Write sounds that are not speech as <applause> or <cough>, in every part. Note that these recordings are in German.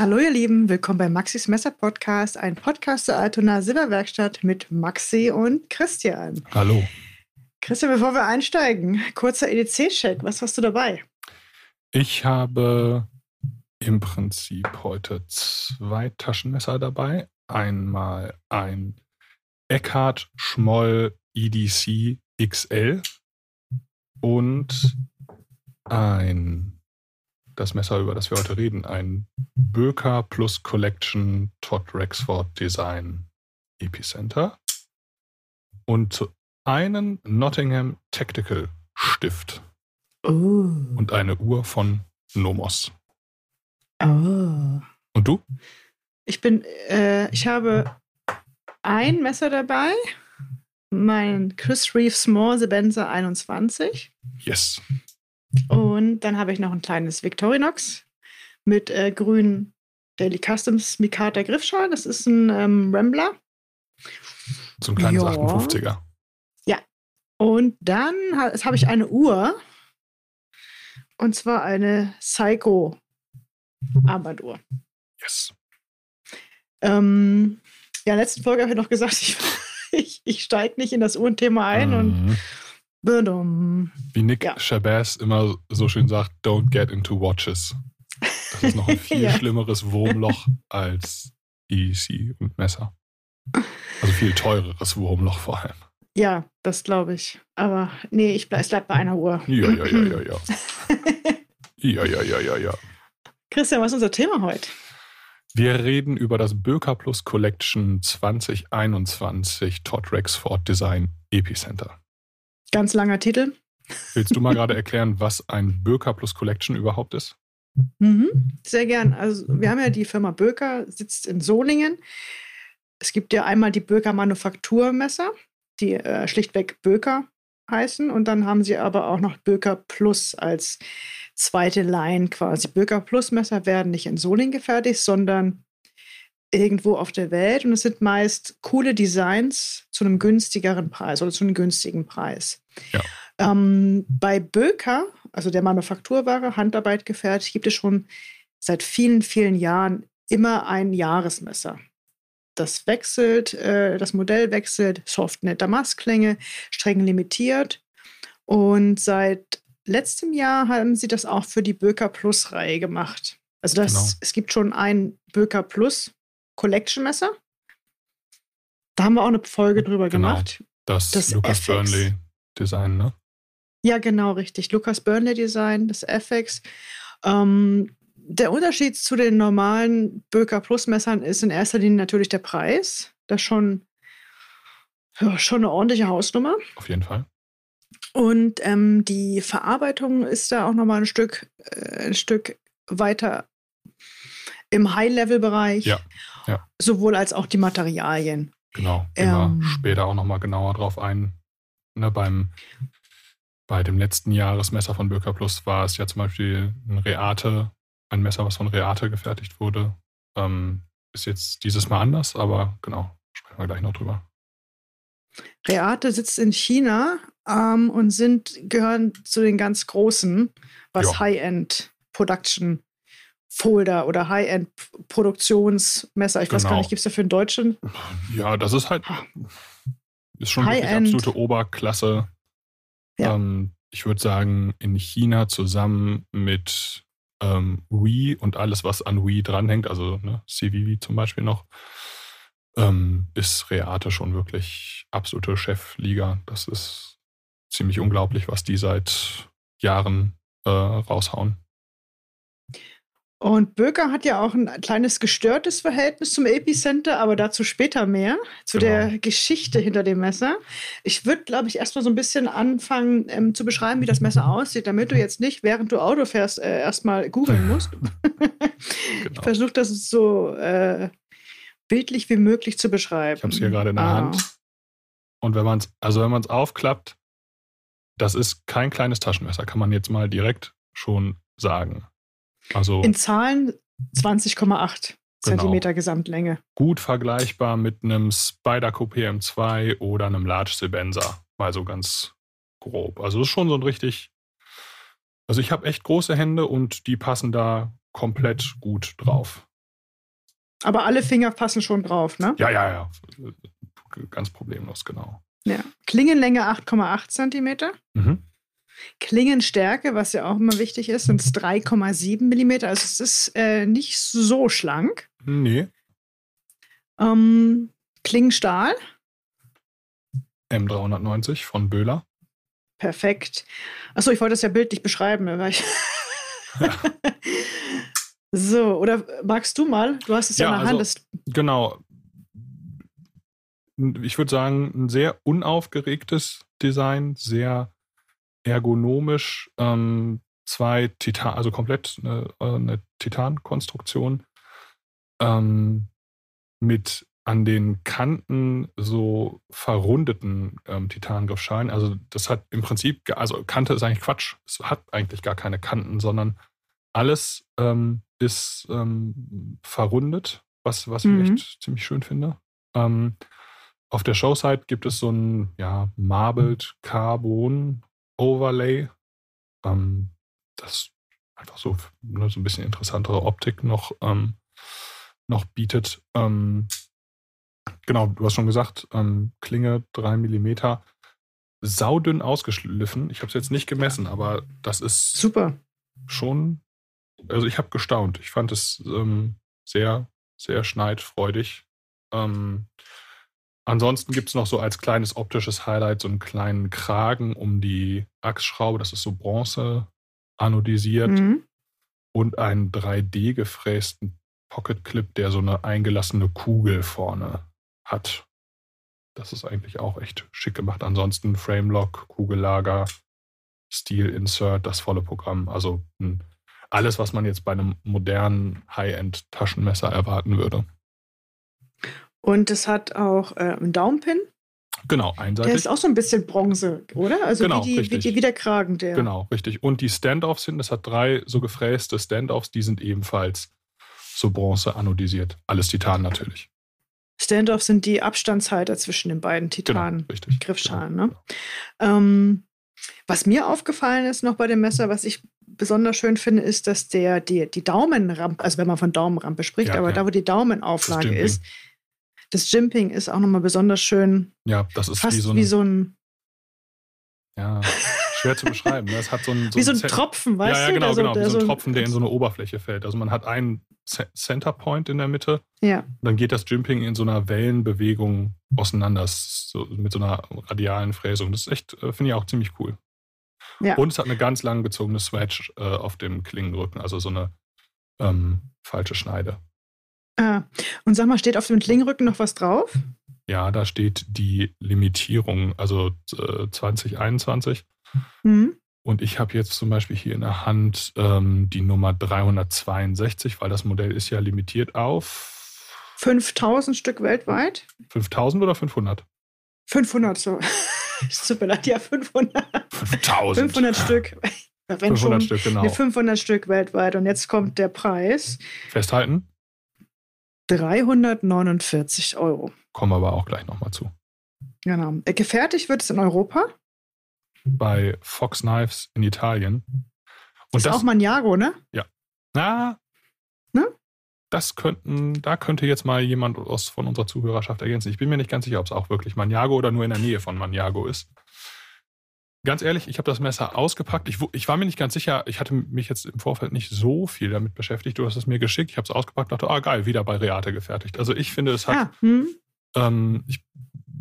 Hallo ihr Lieben, willkommen bei Maxis Messer Podcast, ein Podcast zur Altona Silberwerkstatt mit Maxi und Christian. Hallo. Christian, bevor wir einsteigen, kurzer EDC-Check. Was hast du dabei? Ich habe im Prinzip heute zwei Taschenmesser dabei. Einmal ein Eckhart Schmoll EDC XL und ein das Messer, über das wir heute reden, ein Böker Plus Collection Todd Rexford Design Epicenter und einen Nottingham Tactical Stift Oh. und eine Uhr von Nomos. oh. Und du? Ich bin, äh, ich habe ein Messer dabei, mein Chris Reeve Small Sebenza 21. Yes. Und dann habe ich noch ein kleines Victorinox mit äh, grünen Daily Customs Mikata Griffschal. Das ist ein ähm, Rambler. So ein kleines Ja. 58er. Und dann ha habe ich eine Uhr. Und zwar eine Psycho Armbanduhr. Yes. Ähm, ja, in der letzten Folge habe ich noch gesagt, <laughs> ich, ich, ich steige nicht in das Uhrenthema ein und Mhm. Badum. Wie Nick Ja. Shabazz immer so schön sagt, don't get into watches. Das ist noch ein <laughs> viel Ja. schlimmeres Wurmloch als EDC und Messer. Also viel teureres Wurmloch vor allem. Ja, das glaube ich. Aber nee, ich bleib, es bleibt bei einer Uhr. Ja, ja, ja, ja, ja. <laughs> Ja, ja, ja, ja, ja. Christian, was ist unser Thema heute? Wir reden über das Böker Plus Collection 2021 Todd Rexford Design Epicenter. Ganz langer Titel. Willst du mal gerade erklären, was ein Böker Plus Collection überhaupt ist? Mhm, sehr gern. Also wir haben ja die Firma Böker, sitzt in Solingen. Es gibt ja einmal die Böker Manufakturmesser, die äh, schlichtweg Böker heißen. Und dann haben sie aber auch noch Böker Plus als zweite Line quasi. Böker Plus Messer werden nicht in Solingen gefertigt, sondern irgendwo auf der Welt. Und es sind meist coole Designs zu einem günstigeren Preis oder zu einem günstigen Preis. Ja. Ähm, bei Böker, also der Manufakturware, Handarbeit gefertigt, gibt es schon seit vielen, vielen Jahren immer ein Jahresmesser. Das wechselt, äh, das Modell wechselt, Softnet Damasklänge, streng limitiert. Und seit letztem Jahr haben sie das auch für die Böker Plus Reihe gemacht. Also das, Genau. es gibt schon ein Böker Plus Collection Messer. Da haben wir auch eine Folge drüber Genau. gemacht. Das, Das Lucas FX. Burnley Design, ne? Ja, genau, richtig. Lucas Burnley Design, das FX. Ähm, der Unterschied zu den normalen Böker Plus Messern ist in erster Linie natürlich der Preis. Das ist schon, ja, schon eine ordentliche Hausnummer. Auf jeden Fall. Und ähm, die Verarbeitung ist da auch nochmal ein Stück, äh, ein Stück weiter im High-Level-Bereich. Ja, ja. Sowohl als auch die Materialien. Genau. Gehen wir Ähm. später auch nochmal genauer drauf ein. Ne, beim, bei dem letzten Jahresmesser von Böker Plus war es ja zum Beispiel ein Reate, ein Messer, was von Reate gefertigt wurde. Ähm, ist jetzt dieses Mal anders, aber genau, sprechen wir gleich noch drüber. Reate sitzt in China ähm, und sind, gehören zu den ganz großen, was. High-End Production Folder oder High-End Produktionsmesser, ich weiß gar Genau. nicht, gibt es dafür in Deutschland? Ja, das ist halt, ist schon High-End. absolute Oberklasse. Ja. Ähm, ich würde sagen, in China zusammen mit ähm, Wii und alles, was an Wii dranhängt, also ne, CVV zum Beispiel noch, ähm, ist Reate schon wirklich absolute Chefliga. Das ist ziemlich unglaublich, was die seit Jahren äh, raushauen. Und Böker hat ja auch ein kleines gestörtes Verhältnis zum Epicenter, aber dazu später mehr, zu Genau. der Geschichte hinter dem Messer. Ich würde, glaube ich, erstmal so ein bisschen anfangen ähm, zu beschreiben, wie das Messer aussieht, damit du jetzt nicht, während du Auto fährst, äh, erstmal googeln musst. <laughs> Ich Genau. versuche das so äh, bildlich wie möglich zu beschreiben. Ich habe es hier gerade in der Ah. Hand. Und wenn man es, also wenn man es aufklappt, das ist kein kleines Taschenmesser, kann man jetzt mal direkt schon sagen. Also In Zahlen 20,8 Genau. Zentimeter Gesamtlänge. gut vergleichbar mit einem Spyderco PM2 oder einem Large Sebenza. Mal so ganz grob. Also ist schon so ein richtig. Also ich habe echt große Hände und die passen da komplett gut drauf. Aber alle Finger passen schon drauf, ne? Ja, ja, ja. Ganz problemlos, genau. Ja. Klingenlänge 8,8 Zentimeter. Mhm. Klingenstärke, was ja auch immer wichtig ist, sind 3,7 Millimeter. Also es ist äh, nicht so schlank. Nee. Ähm, Klingenstahl. M390 von Böhler. Perfekt. Achso, ich wollte das ja bildlich beschreiben. Weil ich ja. <laughs> so, oder magst du mal? Du hast es ja, ja in der also, Hand. Genau. Ich würde sagen, ein sehr unaufgeregtes Design, sehr ergonomisch. Ähm, zwei Titan, also komplett eine, eine Titankonstruktion ähm, mit an den Kanten so verrundeten ähm, Titangriffschalen. Also das hat im Prinzip, also Kante ist eigentlich Quatsch. Es hat eigentlich gar keine Kanten, sondern alles ähm, ist ähm, verrundet, was, was mhm. ich echt ziemlich schön finde. Ähm, auf der Showside gibt es so ein ja, Marbled Carbon Overlay. Ähm, das einfach so, ne, so ein bisschen interessantere Optik noch, ähm, noch bietet. Ähm, genau, du hast schon gesagt, ähm, Klinge 3 mm. Saudünn ausgeschliffen. Ich habe es jetzt nicht gemessen, aber das ist super. Schon, also ich habe gestaunt. Ich fand es ähm, sehr, sehr schneidfreudig. Ähm, ansonsten gibt es noch so als kleines optisches Highlight so einen kleinen Kragen um die Achsschraube. Das ist so Bronze anodisiert. Mhm. Und einen 3D gefrästen Pocket Clip, der so eine eingelassene Kugel vorne hat. Das ist eigentlich auch echt schick gemacht. Ansonsten Framelock, Kugellager, Steel Insert, das volle Programm. Also alles, was man jetzt bei einem modernen High-End-Taschenmesser erwarten würde. Und es hat auch äh, einen Daumenpin. Genau, einseitig. Der ist auch so ein bisschen Bronze, oder? Also genau, wie, die, wie, die, wie der Kragen der. Genau, richtig. Und die Standoffs sind, es hat drei so gefräste Standoffs, die sind ebenfalls so Bronze anodisiert. Alles Titan natürlich. Standoff sind die Abstandshalter zwischen den beiden Titanen. Genau, richtig. Griffschalen. Genau. Ne? Ähm, was mir aufgefallen ist noch bei dem Messer, was ich besonders schön finde, ist, dass der die, die Daumenrampe, also wenn man von Daumenrampe spricht, ja, aber ja. da, wo die Daumenauflage ist, das Jimping ist auch nochmal besonders schön. Ja, das ist fast wie so, wie so ein ja, schwer zu beschreiben. Es hat so ein, so Wie so ein Tropfen, weißt du? Ja, ja genau, genau. Wie so ein Tropfen, der in so eine Oberfläche fällt. Also man hat einen Centerpoint in der Mitte. Ja. Dann geht das Jimping in so einer Wellenbewegung auseinander, so mit so einer radialen Fräsung. Das ist echt, äh, finde ich auch ziemlich cool. Ja. Und es hat eine ganz lang gezogene Swatch äh, auf dem Klingenrücken, also so eine ähm, falsche Schneide. Ah. Und sag mal, steht auf dem Klingenrücken noch was drauf? Ja, da steht die Limitierung, also äh, 2021. Mhm. Und ich habe jetzt zum Beispiel hier in der Hand ähm, die Nummer 362, weil das Modell ist ja limitiert auf 5000 Stück weltweit. 5000 oder 500? 500, so. <laughs> Tut mir leid, ja, 500. 5000. 500 Stück. Wenn 500 schon, Stück, genau. 500 Stück weltweit. Und jetzt kommt der Preis. Festhalten. 349 Euro. Kommen wir aber auch gleich nochmal zu. Genau. Äh, gefertigt wird es in Europa. Bei Fox Knives in Italien. Und ist das, auch Maniago, ne? Ja. Na, ne? das könnten, da könnte jetzt mal jemand aus, von unserer Zuhörerschaft ergänzen. Ich bin mir nicht ganz sicher, ob es auch wirklich Maniago oder nur in der Nähe von Maniago ist. Ganz ehrlich, ich habe das Messer ausgepackt. Ich, ich, war mir nicht ganz sicher. Ich hatte mich jetzt im Vorfeld nicht so viel damit beschäftigt. Du hast es mir geschickt. Ich habe es ausgepackt und dachte, ah geil, wieder bei Reate gefertigt. Also ich finde, es hat. Ah, hm. ähm, ich,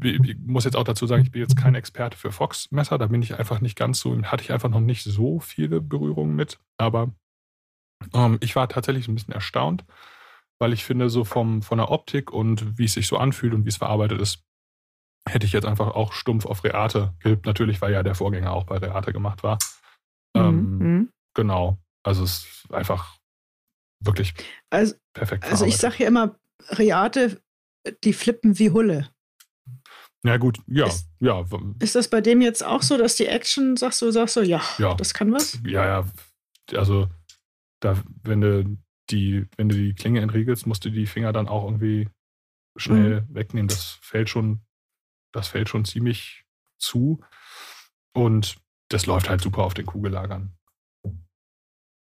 ich, muss jetzt auch dazu sagen, ich bin jetzt kein Experte für Fox-Messer. Da bin ich einfach nicht ganz so. Hatte ich einfach noch nicht so viele Berührungen mit. Aber ähm, ich war tatsächlich ein bisschen erstaunt, weil ich finde, so vom, von der Optik und wie es sich so anfühlt und wie es verarbeitet ist, hätte ich jetzt einfach auch stumpf auf Reate geübt. Natürlich, weil ja der Vorgänger auch bei Reate gemacht war. Mhm. Ähm, mhm. Genau. Also es ist einfach wirklich also, perfekt. Also ich sage ja immer, Reate, die flippen wie Hulle. Ja, gut, ja, ist, ja. Ist das bei dem jetzt auch so, dass die Action, sagst du, sagst du, ja, ja. das kann was? Ja, ja. Also, da, wenn du die, wenn du die Klinge entriegelst, musst du die Finger dann auch irgendwie schnell mhm. wegnehmen. Das fällt schon das fällt schon ziemlich zu. Und das läuft halt super auf den Kugellagern.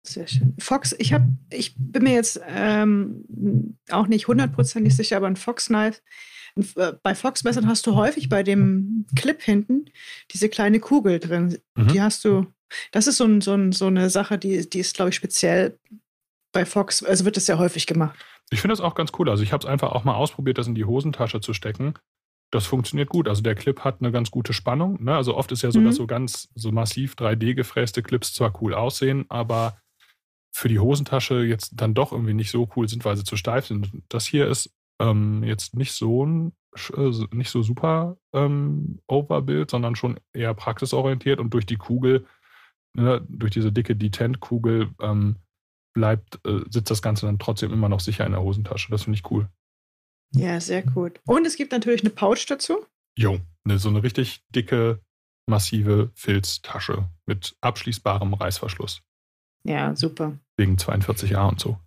Sehr schön. Fox, ich habe, ich bin mir jetzt ähm, auch nicht hundertprozentig sicher, aber ein Fox Knife, äh, bei Fox-Messern hast du häufig bei dem Clip hinten diese kleine Kugel drin. Mhm. Die hast du, das ist so, ein, so, ein, so eine Sache, die, die ist, glaube ich, speziell bei Fox, also wird das sehr häufig gemacht. Ich finde das auch ganz cool. Also ich habe es einfach auch mal ausprobiert, das in die Hosentasche zu stecken. Das funktioniert gut. Also der Clip hat eine ganz gute Spannung. Ne? Also oft ist ja so, mhm. dass so ganz so massiv 3D gefräste Clips zwar cool aussehen, aber für die Hosentasche jetzt dann doch irgendwie nicht so cool sind, weil sie zu steif sind. Das hier ist ähm, jetzt nicht so ein äh, nicht so super ähm, Overbuild, sondern schon eher praxisorientiert und durch die Kugel, ne, durch diese dicke Detent-Kugel ähm, bleibt, äh, sitzt das Ganze dann trotzdem immer noch sicher in der Hosentasche. Das finde ich cool. Ja, sehr gut. Und es gibt natürlich eine Pouch dazu. Jo, ne, so eine richtig dicke, massive Filztasche mit abschließbarem Reißverschluss. Ja, super. Wegen 42a und so.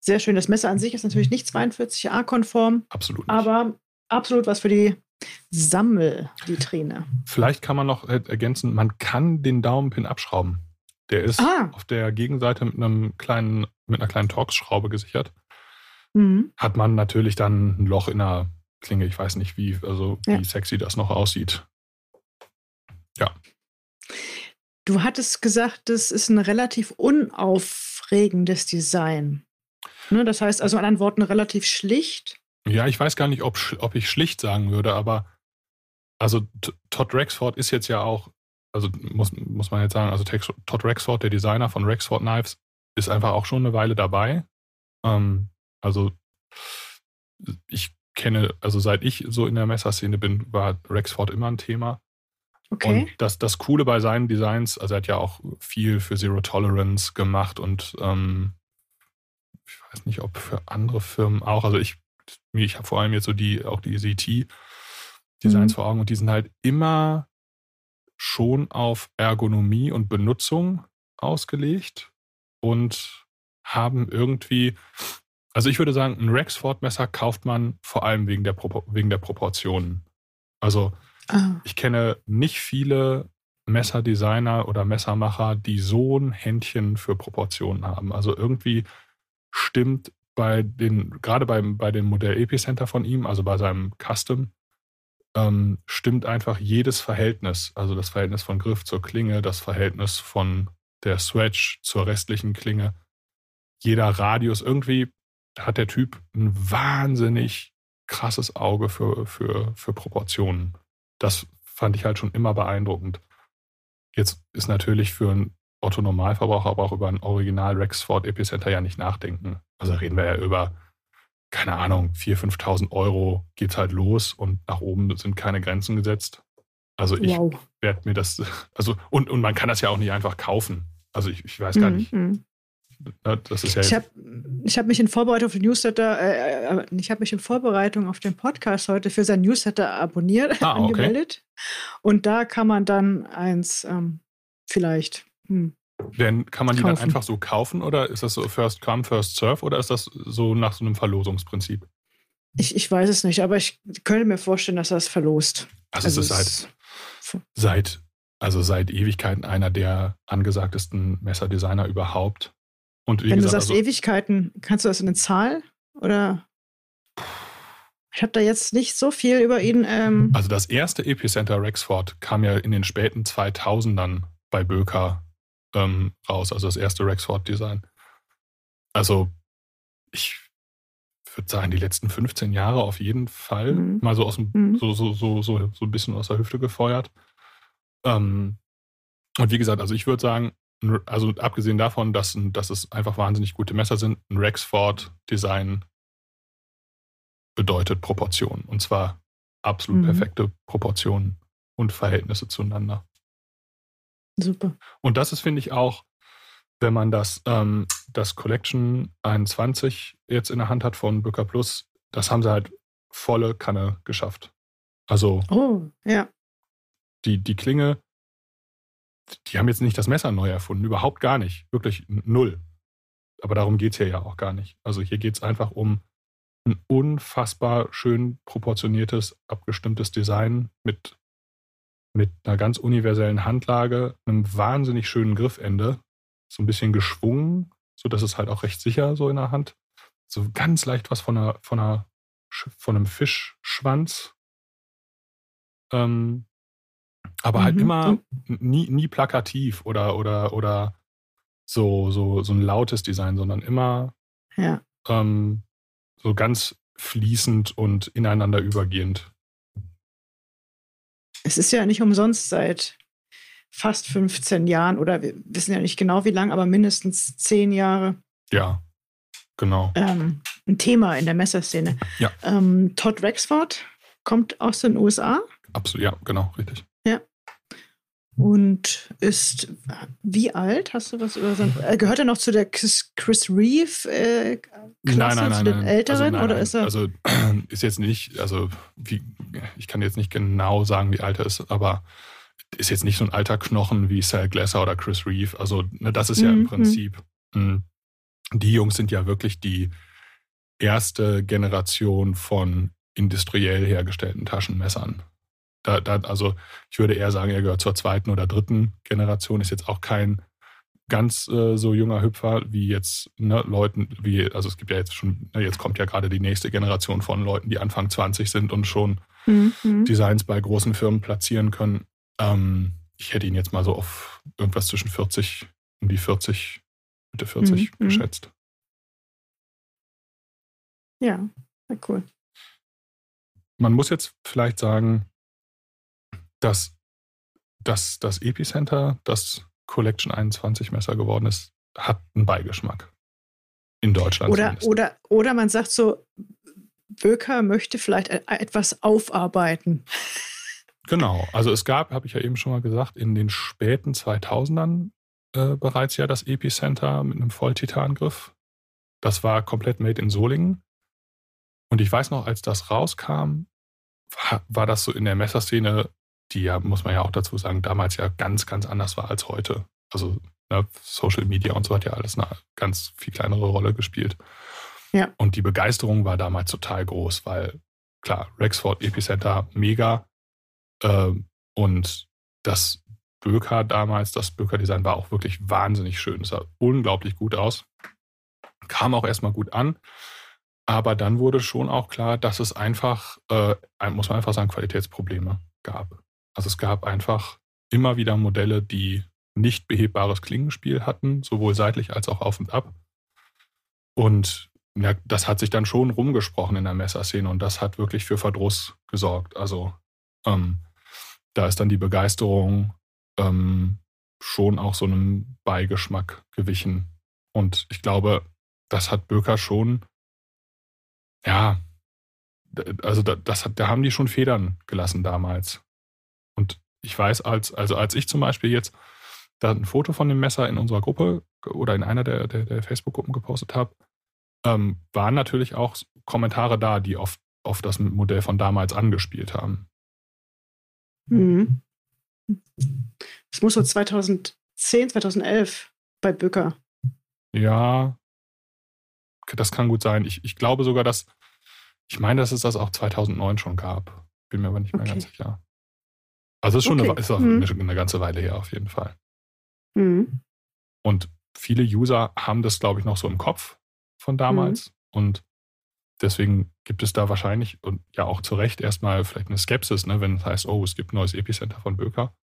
Sehr schön. Das Messer an sich ist natürlich nicht 42a-konform. Absolut. Nicht. Aber absolut was für die Sammelvitrine. Vielleicht kann man noch ergänzen, man kann den Daumenpin abschrauben. Der ist ah. auf der Gegenseite mit einem kleinen, mit einer kleinen Torx-Schraube gesichert. Mhm. Hat man natürlich dann ein Loch in der Klinge. Ich weiß nicht, wie, also ja. wie sexy das noch aussieht. Ja. Du hattest gesagt, das ist ein relativ unaufregendes Design. Ne, das heißt also in anderen Worten relativ schlicht. Ja, ich weiß gar nicht, ob, ob ich schlicht sagen würde, aber also Todd Rexford ist jetzt ja auch, also muss, muss man jetzt sagen, also Todd Rexford, der Designer von Rexford Knives, ist einfach auch schon eine Weile dabei. Ähm, also ich kenne, also seit ich so in der Messerszene bin, war Rexford immer ein Thema. Okay. Und das, das Coole bei seinen Designs, also er hat ja auch viel für Zero Tolerance gemacht und ähm, ich weiß nicht, ob für andere Firmen auch. Also ich, ich habe vor allem jetzt so die, auch die CT-Designs mhm. vor Augen und die sind halt immer schon auf Ergonomie und Benutzung ausgelegt und haben irgendwie, also ich würde sagen, ein Rexford-Messer kauft man vor allem wegen der, wegen der Proportionen. Also ah. ich kenne nicht viele Messerdesigner oder Messermacher, die so ein Händchen für Proportionen haben. Also irgendwie stimmt bei den, gerade beim, bei dem Modell Epicenter von ihm, also bei seinem Custom, ähm, stimmt einfach jedes Verhältnis, also das Verhältnis von Griff zur Klinge, das Verhältnis von der Swatch zur restlichen Klinge, jeder Radius, irgendwie hat der Typ ein wahnsinnig krasses Auge für, für, für Proportionen. Das fand ich halt schon immer beeindruckend. Jetzt ist natürlich für ein Otto Normalverbraucher aber auch über ein Original Rexford Epicenter ja nicht nachdenken. Also reden wir ja über, keine Ahnung, 4.000, 5.000 Euro geht's halt los und nach oben sind keine Grenzen gesetzt. Also ich wow. werde mir das, also und, und man kann das ja auch nicht einfach kaufen. Also ich, ich weiß gar mhm. nicht. Das ist ja ich habe hab mich in Vorbereitung auf den Newsletter, äh, äh ich habe mich in Vorbereitung auf den Podcast heute für sein Newsletter abonniert, ah, angemeldet. Okay. Und da kann man dann eins ähm, vielleicht hm. Denn kann man die kaufen. dann einfach so kaufen oder ist das so First Come, First Serve oder ist das so nach so einem Verlosungsprinzip? Ich, ich weiß es nicht, aber ich könnte mir vorstellen, dass das verlost. Also, also es ist seit, seit, also seit Ewigkeiten einer der angesagtesten Messerdesigner überhaupt. Und Wenn gesagt, du sagst also, Ewigkeiten, kannst du das in eine Zahl oder? Ich habe da jetzt nicht so viel über ihn. Ähm also das erste Epicenter Rexford kam ja in den späten 2000ern bei Böker ähm, raus, also das erste Rexford-Design. Also ich würde sagen, die letzten 15 Jahre auf jeden Fall mhm. mal so aus dem, mhm. so, so, so, so, so ein bisschen aus der Hüfte gefeuert. Ähm, und wie gesagt, also ich würde sagen, also abgesehen davon, dass, dass es einfach wahnsinnig gute Messer sind, ein Rexford-Design bedeutet Proportionen. Und zwar absolut mhm. perfekte Proportionen und Verhältnisse zueinander. Super. Und das ist, finde ich, auch, wenn man das, ähm, das Collection 21 jetzt in der Hand hat von Booker Plus, das haben sie halt volle Kanne geschafft. Also oh, ja. die, die Klinge, die haben jetzt nicht das Messer neu erfunden, überhaupt gar nicht. Wirklich null. Aber darum geht es hier ja auch gar nicht. Also hier geht es einfach um ein unfassbar schön proportioniertes, abgestimmtes Design mit mit einer ganz universellen Handlage, einem wahnsinnig schönen Griffende so ein bisschen geschwungen, sodass es halt auch recht sicher so in der Hand. So ganz leicht was von einer, von einer, von einem Fischschwanz. Ähm, aber halt Mhm. immer nie, nie plakativ oder, oder, oder so, so, so ein lautes Design, sondern immer Ja. ähm, so ganz fließend und ineinander übergehend. Es ist ja nicht umsonst seit fast 15 Jahren oder wir wissen ja nicht genau wie lang, aber mindestens 10 Jahre Ja, genau. ähm, ein Thema in der Messerszene. Ja. Ähm, Todd Rexford kommt aus den USA Absolut, ja, genau, richtig. Und ist wie alt? Hast du was über sein? Äh, gehört er noch zu der Chris, Chris Reeve äh, Klasse, zu den Älteren also, oder ist er? Also <clears throat> ist jetzt nicht, also wie, ich kann jetzt nicht genau sagen, wie alt er ist, aber ist jetzt nicht so ein alter Knochen wie Sal Glasser oder Chris Reeve. Also ne, das ist ja im Mhm. Prinzip, mh, die Jungs sind ja wirklich die erste Generation von industriell hergestellten Taschenmessern. Da, da, also ich würde eher sagen, er gehört zur zweiten oder dritten Generation, ist jetzt auch kein ganz äh, so junger Hüpfer wie jetzt ne, Leuten, wie, also es gibt ja jetzt schon, ne, jetzt kommt ja gerade die nächste Generation von Leuten, die Anfang 20 sind und schon Mhm. Designs bei großen Firmen platzieren können. Ähm, ich hätte ihn jetzt mal so auf irgendwas zwischen 40, um die 40, Mitte 40 Mhm, mhm. geschätzt. Ja, cool. Man muss jetzt vielleicht sagen, dass, dass das Epicenter, das Collection 21 Messer geworden ist, hat einen Beigeschmack. In Deutschland Oder, zumindest. oder, oder man sagt so, Böker möchte vielleicht e- etwas aufarbeiten. Genau, also es gab, habe ich ja eben schon mal gesagt, in den späten 2000ern äh, bereits ja das Epicenter mit einem Volltitangriff. Das war komplett made in Solingen. Und ich weiß noch, als das rauskam, war das so in der Messerszene, die ja, muss man ja auch dazu sagen, damals ja ganz, ganz anders war als heute. Also ne, Social Media und so hat ja alles eine ganz viel kleinere Rolle gespielt. Ja. Und die Begeisterung war damals total groß, weil klar, Rexford Epicenter mega, ähm, und das Böker damals, das Böker-Design war auch wirklich wahnsinnig schön. Es sah unglaublich gut aus. Kam auch erstmal gut an. Aber dann wurde schon auch klar, dass es einfach, äh, muss man einfach sagen, Qualitätsprobleme gab. Also es gab einfach immer wieder Modelle, die nicht behebbares Klingenspiel hatten, sowohl seitlich als auch auf und ab. Und ja, das hat sich dann schon rumgesprochen in der Messerszene und das hat wirklich für Verdruss gesorgt. Also ähm, da ist dann die Begeisterung ähm, schon auch so einem Beigeschmack gewichen. Und ich glaube, das hat Böker schon, ja, also da, das hat, da haben die schon Federn gelassen damals. Und ich weiß, als, also als ich zum Beispiel jetzt da ein Foto von dem Messer in unserer Gruppe oder in einer der, der, der Facebook-Gruppen gepostet habe, ähm, waren natürlich auch Kommentare da, die auf, auf das Modell von damals angespielt haben. Mhm. Das muss so 2010, 2011 bei Bücker. Ja, das kann gut sein. Ich, ich glaube sogar, dass, ich meine, dass es das auch 2009 schon gab. Bin mir aber nicht mehr Okay. ganz sicher. Also es ist schon Okay. eine, ist auch Mhm. eine, ganze Weile her auf jeden Fall. Mhm. Und viele User haben das, glaube ich, noch so im Kopf von damals. Und deswegen gibt es da wahrscheinlich und ja auch zu Recht erstmal vielleicht eine Skepsis, ne, wenn es heißt, oh, es gibt ein neues Epicenter von Böker.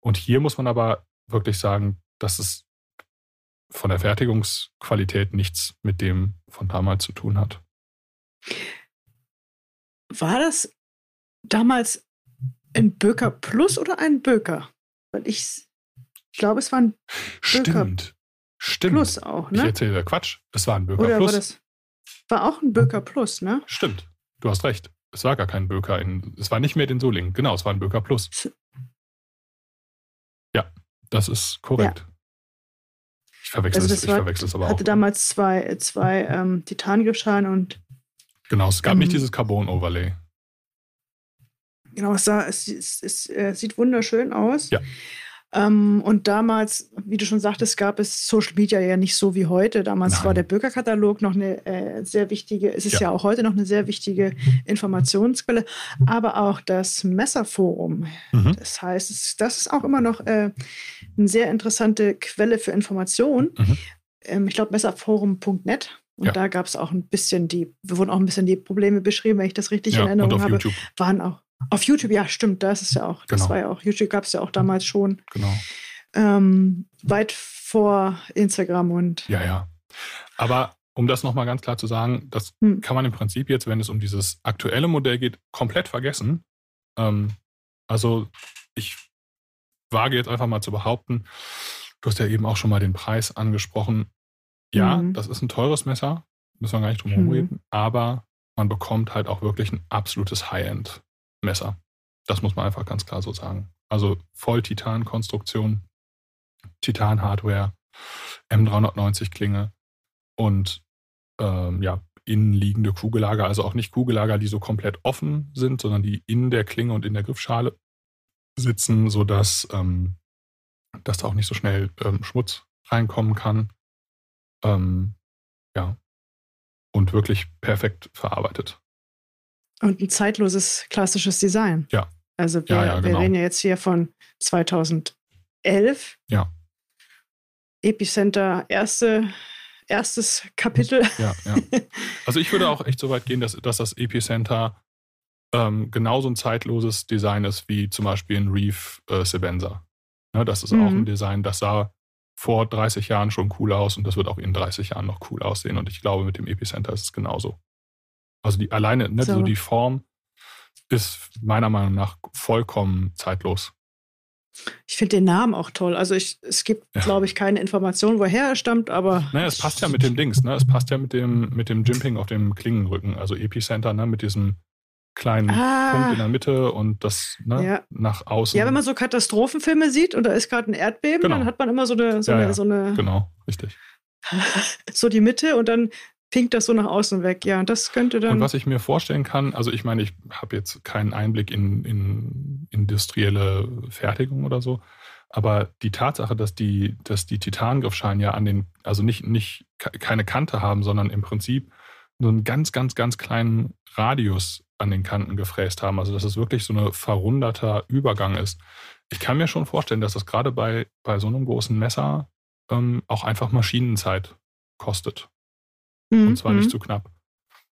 Und hier muss man aber wirklich sagen, dass es von der Fertigungsqualität nichts mit dem von damals zu tun hat. War das damals ein Böker Plus oder ein Böker? Weil ich, ich glaube, es war ein Stimmt. Stimmt. Plus auch, Ich ne? erzähle Quatsch. Es war ein Böker Oder Plus. war das? War auch ein Böker Plus, ne? Stimmt. Du hast recht. Es war gar kein Böker in. Es war nicht mehr in Solingen. Genau, es war ein Böker Plus. Ja, das ist korrekt. Ich verwechsel Also es, ich verwechsel aber auch. Hatte damals zwei, zwei ähm, Titangriffschalen und Genau, es gab ähm, nicht dieses Carbon-Overlay. Genau, es, sah, es, es, es äh, sieht wunderschön aus. Ja. Ähm, und damals, wie du schon sagtest, gab es Social Media ja nicht so wie heute. Damals Nein. war der Bürgerkatalog noch eine äh, sehr wichtige, es ist ja. Ja. auch heute noch eine sehr wichtige Informationsquelle, aber auch das Messerforum. Mhm. Das heißt, es, das ist auch immer noch äh, eine sehr interessante Quelle für Informationen. Mhm. Ähm, ich glaube, messerforum.net. Und Ja. da gab es auch ein bisschen die, wurden auch ein bisschen die Probleme beschrieben, wenn ich das richtig Ja, in Erinnerung habe. YouTube, Waren auch auf YouTube, ja, stimmt, das ist ja auch, das Genau. war ja auch, YouTube gab es ja auch damals schon genau. ähm, weit vor Instagram und Ja, ja. Aber um das nochmal ganz klar zu sagen, das Hm. kann man im Prinzip jetzt, wenn es um dieses aktuelle Modell geht, komplett vergessen. Ähm, also ich wage jetzt einfach mal zu behaupten, du hast ja eben auch schon mal den Preis angesprochen. Ja, Mhm. das ist ein teures Messer, müssen wir gar nicht drum herum Mhm. reden, aber man bekommt halt auch wirklich ein absolutes High-End-Messer. Das muss man einfach ganz klar so sagen. Also Voll-Titan-Konstruktion, Titan-Hardware, M390-Klinge und ähm, ja, innenliegende Kugellager, also auch nicht Kugellager, die so komplett offen sind, sondern die in der Klinge und in der Griffschale sitzen, sodass ähm, dass da auch nicht so schnell ähm, Schmutz reinkommen kann. Ähm, ja. Und wirklich perfekt verarbeitet. Und ein zeitloses klassisches Design. Ja. Also wir, Ja, ja, wir genau. reden ja jetzt hier von 2011. Ja. Epicenter, erste, erstes Kapitel. Ja, ja. Also ich würde auch echt so weit gehen, dass, dass das Epicenter ähm, genauso ein zeitloses Design ist wie zum Beispiel ein Reef äh, Sebenza. Ne, das ist auch Mhm. ein Design, das sah vor 30 Jahren schon cool aus und das wird auch in 30 Jahren noch cool aussehen. Und ich glaube, mit dem Epicenter ist es genauso. Also die alleine, ne, So. so die Form ist meiner Meinung nach vollkommen zeitlos. Ich finde den Namen auch toll. Also ich, es gibt, Ja. glaube ich, keine Information, woher er stammt, aber Naja, es passt ja mit dem Dings, ne? Es passt ja mit dem, mit dem Jimping auf dem Klingenrücken, also Epicenter, ne? Mit diesem kleinen Ah. Punkt in der Mitte und das ne? Ja. nach außen. ja, wenn man so Katastrophenfilme sieht und da ist gerade ein Erdbeben, Genau. dann hat man immer so eine, so Ja, eine, so eine, genau, richtig. <laughs> so die Mitte und dann pinkt das so nach außen weg. Ja, das könnte dann. Und was ich mir vorstellen kann, also ich meine, ich habe jetzt keinen Einblick in, in industrielle Fertigung oder so, aber die Tatsache, dass die, dass die Titangriffschalen ja an den, also nicht, nicht ke- keine Kante haben, sondern im Prinzip nur einen ganz, ganz, ganz kleinen Radius an den Kanten gefräst haben. Also dass es wirklich so ein verrunderter Übergang ist. Ich kann mir schon vorstellen, dass das gerade bei, bei so einem großen Messer ähm, auch einfach Maschinenzeit kostet. Mhm, Und zwar nicht mhm. zu knapp.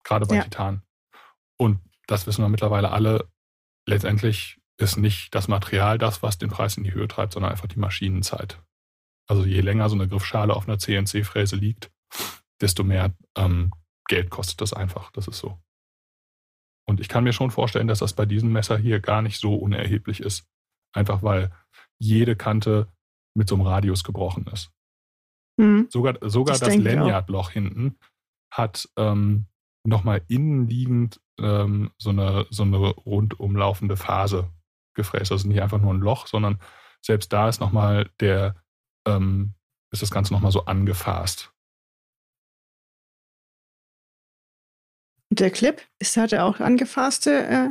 Gerade bei Ja. Titan. Und das wissen wir mittlerweile alle. Letztendlich ist nicht das Material das, was den Preis in die Höhe treibt, sondern einfach die Maschinenzeit. Also je länger so eine Griffschale auf einer CNC-Fräse liegt, desto mehr ähm, Geld kostet das einfach. Das ist so. Und ich kann mir schon vorstellen, dass das bei diesem Messer hier gar nicht so unerheblich ist. Einfach weil jede Kante mit so einem Radius gebrochen ist. Mhm. Sogar, sogar Das das. Lanyardloch hinten hat ähm, nochmal innenliegend ähm, so, eine, so eine rundumlaufende Phase gefräst. Also nicht einfach nur ein Loch, sondern selbst da ist nochmal der, ähm, ist das Ganze nochmal so angefasst. Und der Clip, ist, hat er auch angefasste äh,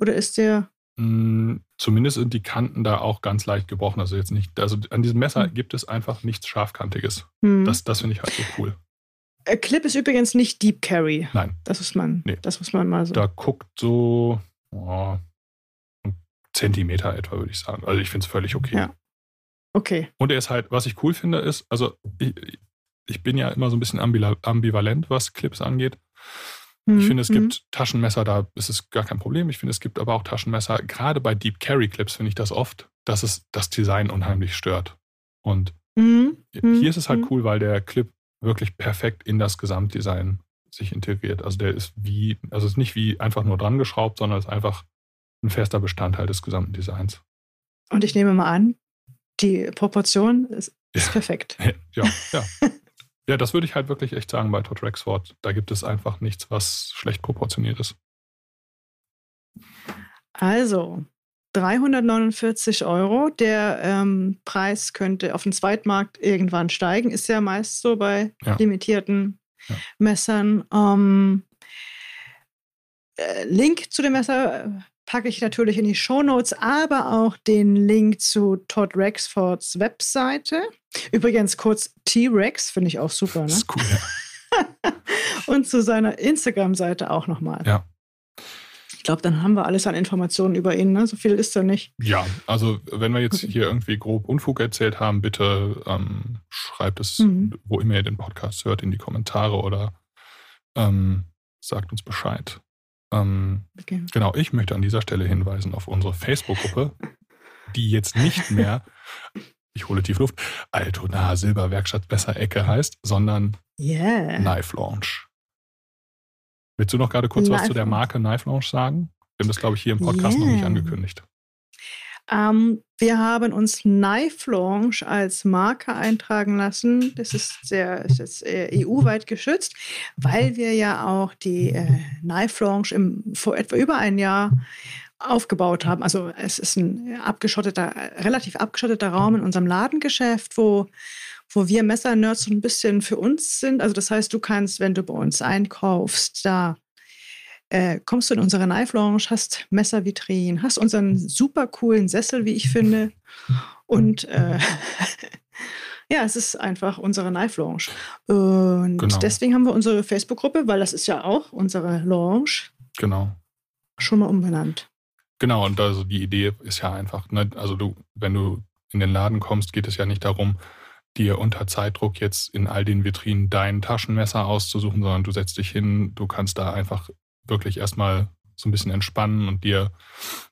oder ist der. Mm, Zumindest sind die Kanten da auch ganz leicht gebrochen. Also jetzt nicht, also an diesem Messer Hm. gibt es einfach nichts Scharfkantiges. Hm. Das, das finde ich halt so cool. Äh, Clip ist übrigens nicht Deep Carry. Nein, Das muss man, Nee. das muss man mal so. da guckt so oh, ein Zentimeter etwa, würde ich sagen. Also ich finde es völlig okay. Ja. Okay. Und er ist halt, was ich cool finde, ist, also ich, ich bin ja immer so ein bisschen ambivalent, was Clips angeht. Ich finde, es gibt Taschenmesser, da ist es gar kein Problem. Ich finde, es gibt aber auch Taschenmesser, gerade bei Deep Carry Clips finde ich das oft, dass es das Design unheimlich stört. Und Hm, hm, hier ist es halt hm. cool, weil der Clip wirklich perfekt in das Gesamtdesign sich integriert. Also der ist wie, also es ist nicht wie einfach nur dran geschraubt, sondern es ist einfach ein fester Bestandteil des gesamten Designs. Und ich nehme mal an, die Proportion ist, ist Ja. perfekt. Ja, ja. <laughs> ja, das würde ich halt wirklich echt sagen bei Todd Rexford. Da gibt es einfach nichts, was schlecht proportioniert ist. Also 349 Euro. Der ähm, Preis könnte auf dem Zweitmarkt irgendwann steigen. Ist ja meist so bei Ja. limitierten Ja. Messern. Ähm, äh, Link zu dem Messer äh, packe ich natürlich in die Shownotes, aber auch den Link zu Todd Rexfords Webseite. Übrigens kurz T-Rex, finde ich auch super. Ne? Das ist cool, ja. <laughs> Und zu seiner Instagram-Seite auch nochmal. Ja. Ich glaube, dann haben wir alles an Informationen über ihn. Ne? So viel ist er nicht. Ja, also wenn wir jetzt hier irgendwie grob Unfug erzählt haben, bitte ähm, schreibt es, mhm. wo immer ihr den Podcast hört, in die Kommentare oder ähm, sagt uns Bescheid. Ähm, okay. Genau, ich möchte an dieser Stelle hinweisen auf unsere Facebook-Gruppe, die jetzt nicht mehr, <laughs> ich hole tief Luft, Altona Silberwerkstatt Besser Ecke heißt, sondern yeah. Knife Launch. Willst du noch gerade kurz Knife was zu der Marke Knife Launch sagen? Wir haben das, glaube ich, hier im Podcast yeah. noch nicht angekündigt. Ähm, wir haben uns Knife Launch als Marke eintragen lassen. Das ist, sehr, ist jetzt EU-weit geschützt, weil wir ja auch die äh, Knife Launch im, vor etwa über ein Jahr aufgebaut haben. Also es ist ein abgeschotteter, relativ abgeschotteter Raum in unserem Ladengeschäft, wo, wo wir Messernerds so ein bisschen für uns sind. Also das heißt, du kannst, wenn du bei uns einkaufst, da äh, kommst du in unsere Knife Lounge, hast Messervitrinen, hast unseren super coolen Sessel, wie ich finde. Und äh, <laughs> ja, es ist einfach unsere Knife Lounge. Und genau. deswegen haben wir unsere Facebook-Gruppe, weil das ist ja auch unsere Lounge. Genau. Schon mal umbenannt. Genau, und also die Idee ist ja einfach, ne, also du, wenn du in den Laden kommst, geht es ja nicht darum, dir unter Zeitdruck jetzt in all den Vitrinen dein Taschenmesser auszusuchen, sondern du setzt dich hin, du kannst da einfach wirklich erstmal so ein bisschen entspannen und dir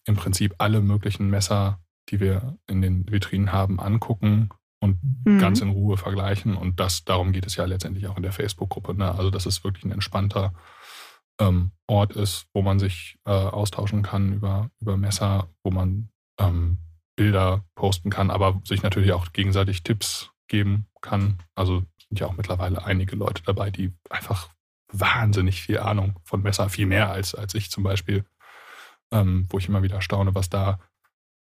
im Prinzip alle möglichen Messer, die wir in den Vitrinen haben, angucken und mhm. ganz in Ruhe vergleichen. Und das, darum geht es ja letztendlich auch in der Facebook-Gruppe. Ne? Also, dass es wirklich ein entspannter ähm, Ort ist, wo man sich äh, austauschen kann über, über Messer, wo man ähm, Bilder posten kann, aber sich natürlich auch gegenseitig Tipps geben kann. Also sind ja auch mittlerweile einige Leute dabei, die einfach wahnsinnig viel Ahnung von Messer, viel mehr als, als ich zum Beispiel, ähm, wo ich immer wieder staune, was da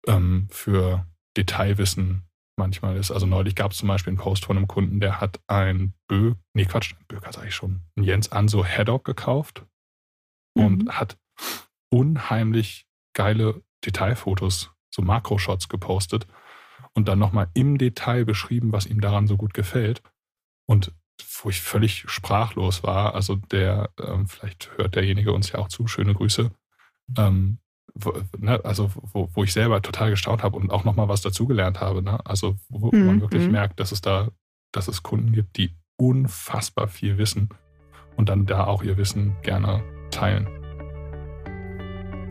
ähm, für Detailwissen manchmal ist. Also neulich gab es zum Beispiel einen Post von einem Kunden, der hat ein Bö, nee Quatsch, Böker sage ich schon, ein Jens Anso Haddock gekauft mhm. und hat unheimlich geile Detailfotos, so Makroshots gepostet und dann nochmal im Detail beschrieben, was ihm daran so gut gefällt. Und wo ich völlig sprachlos war. Also der, ähm, vielleicht hört derjenige uns ja auch zu, schöne Grüße. Ähm, wo, ne, also wo, wo ich selber total gestaunt habe und auch nochmal was dazugelernt habe. Ne? Also wo, mhm. man wirklich mhm. merkt, dass es da, dass es Kunden gibt, die unfassbar viel wissen und dann da auch ihr Wissen gerne teilen.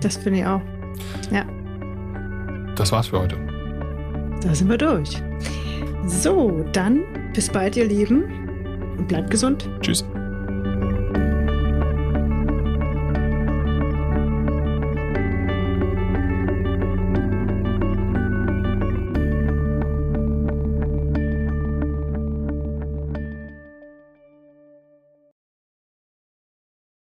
Das finde ich auch. Ja. Das war's für heute. Da sind wir durch. So, dann bis bald, ihr Lieben und bleibt gesund. Tschüss.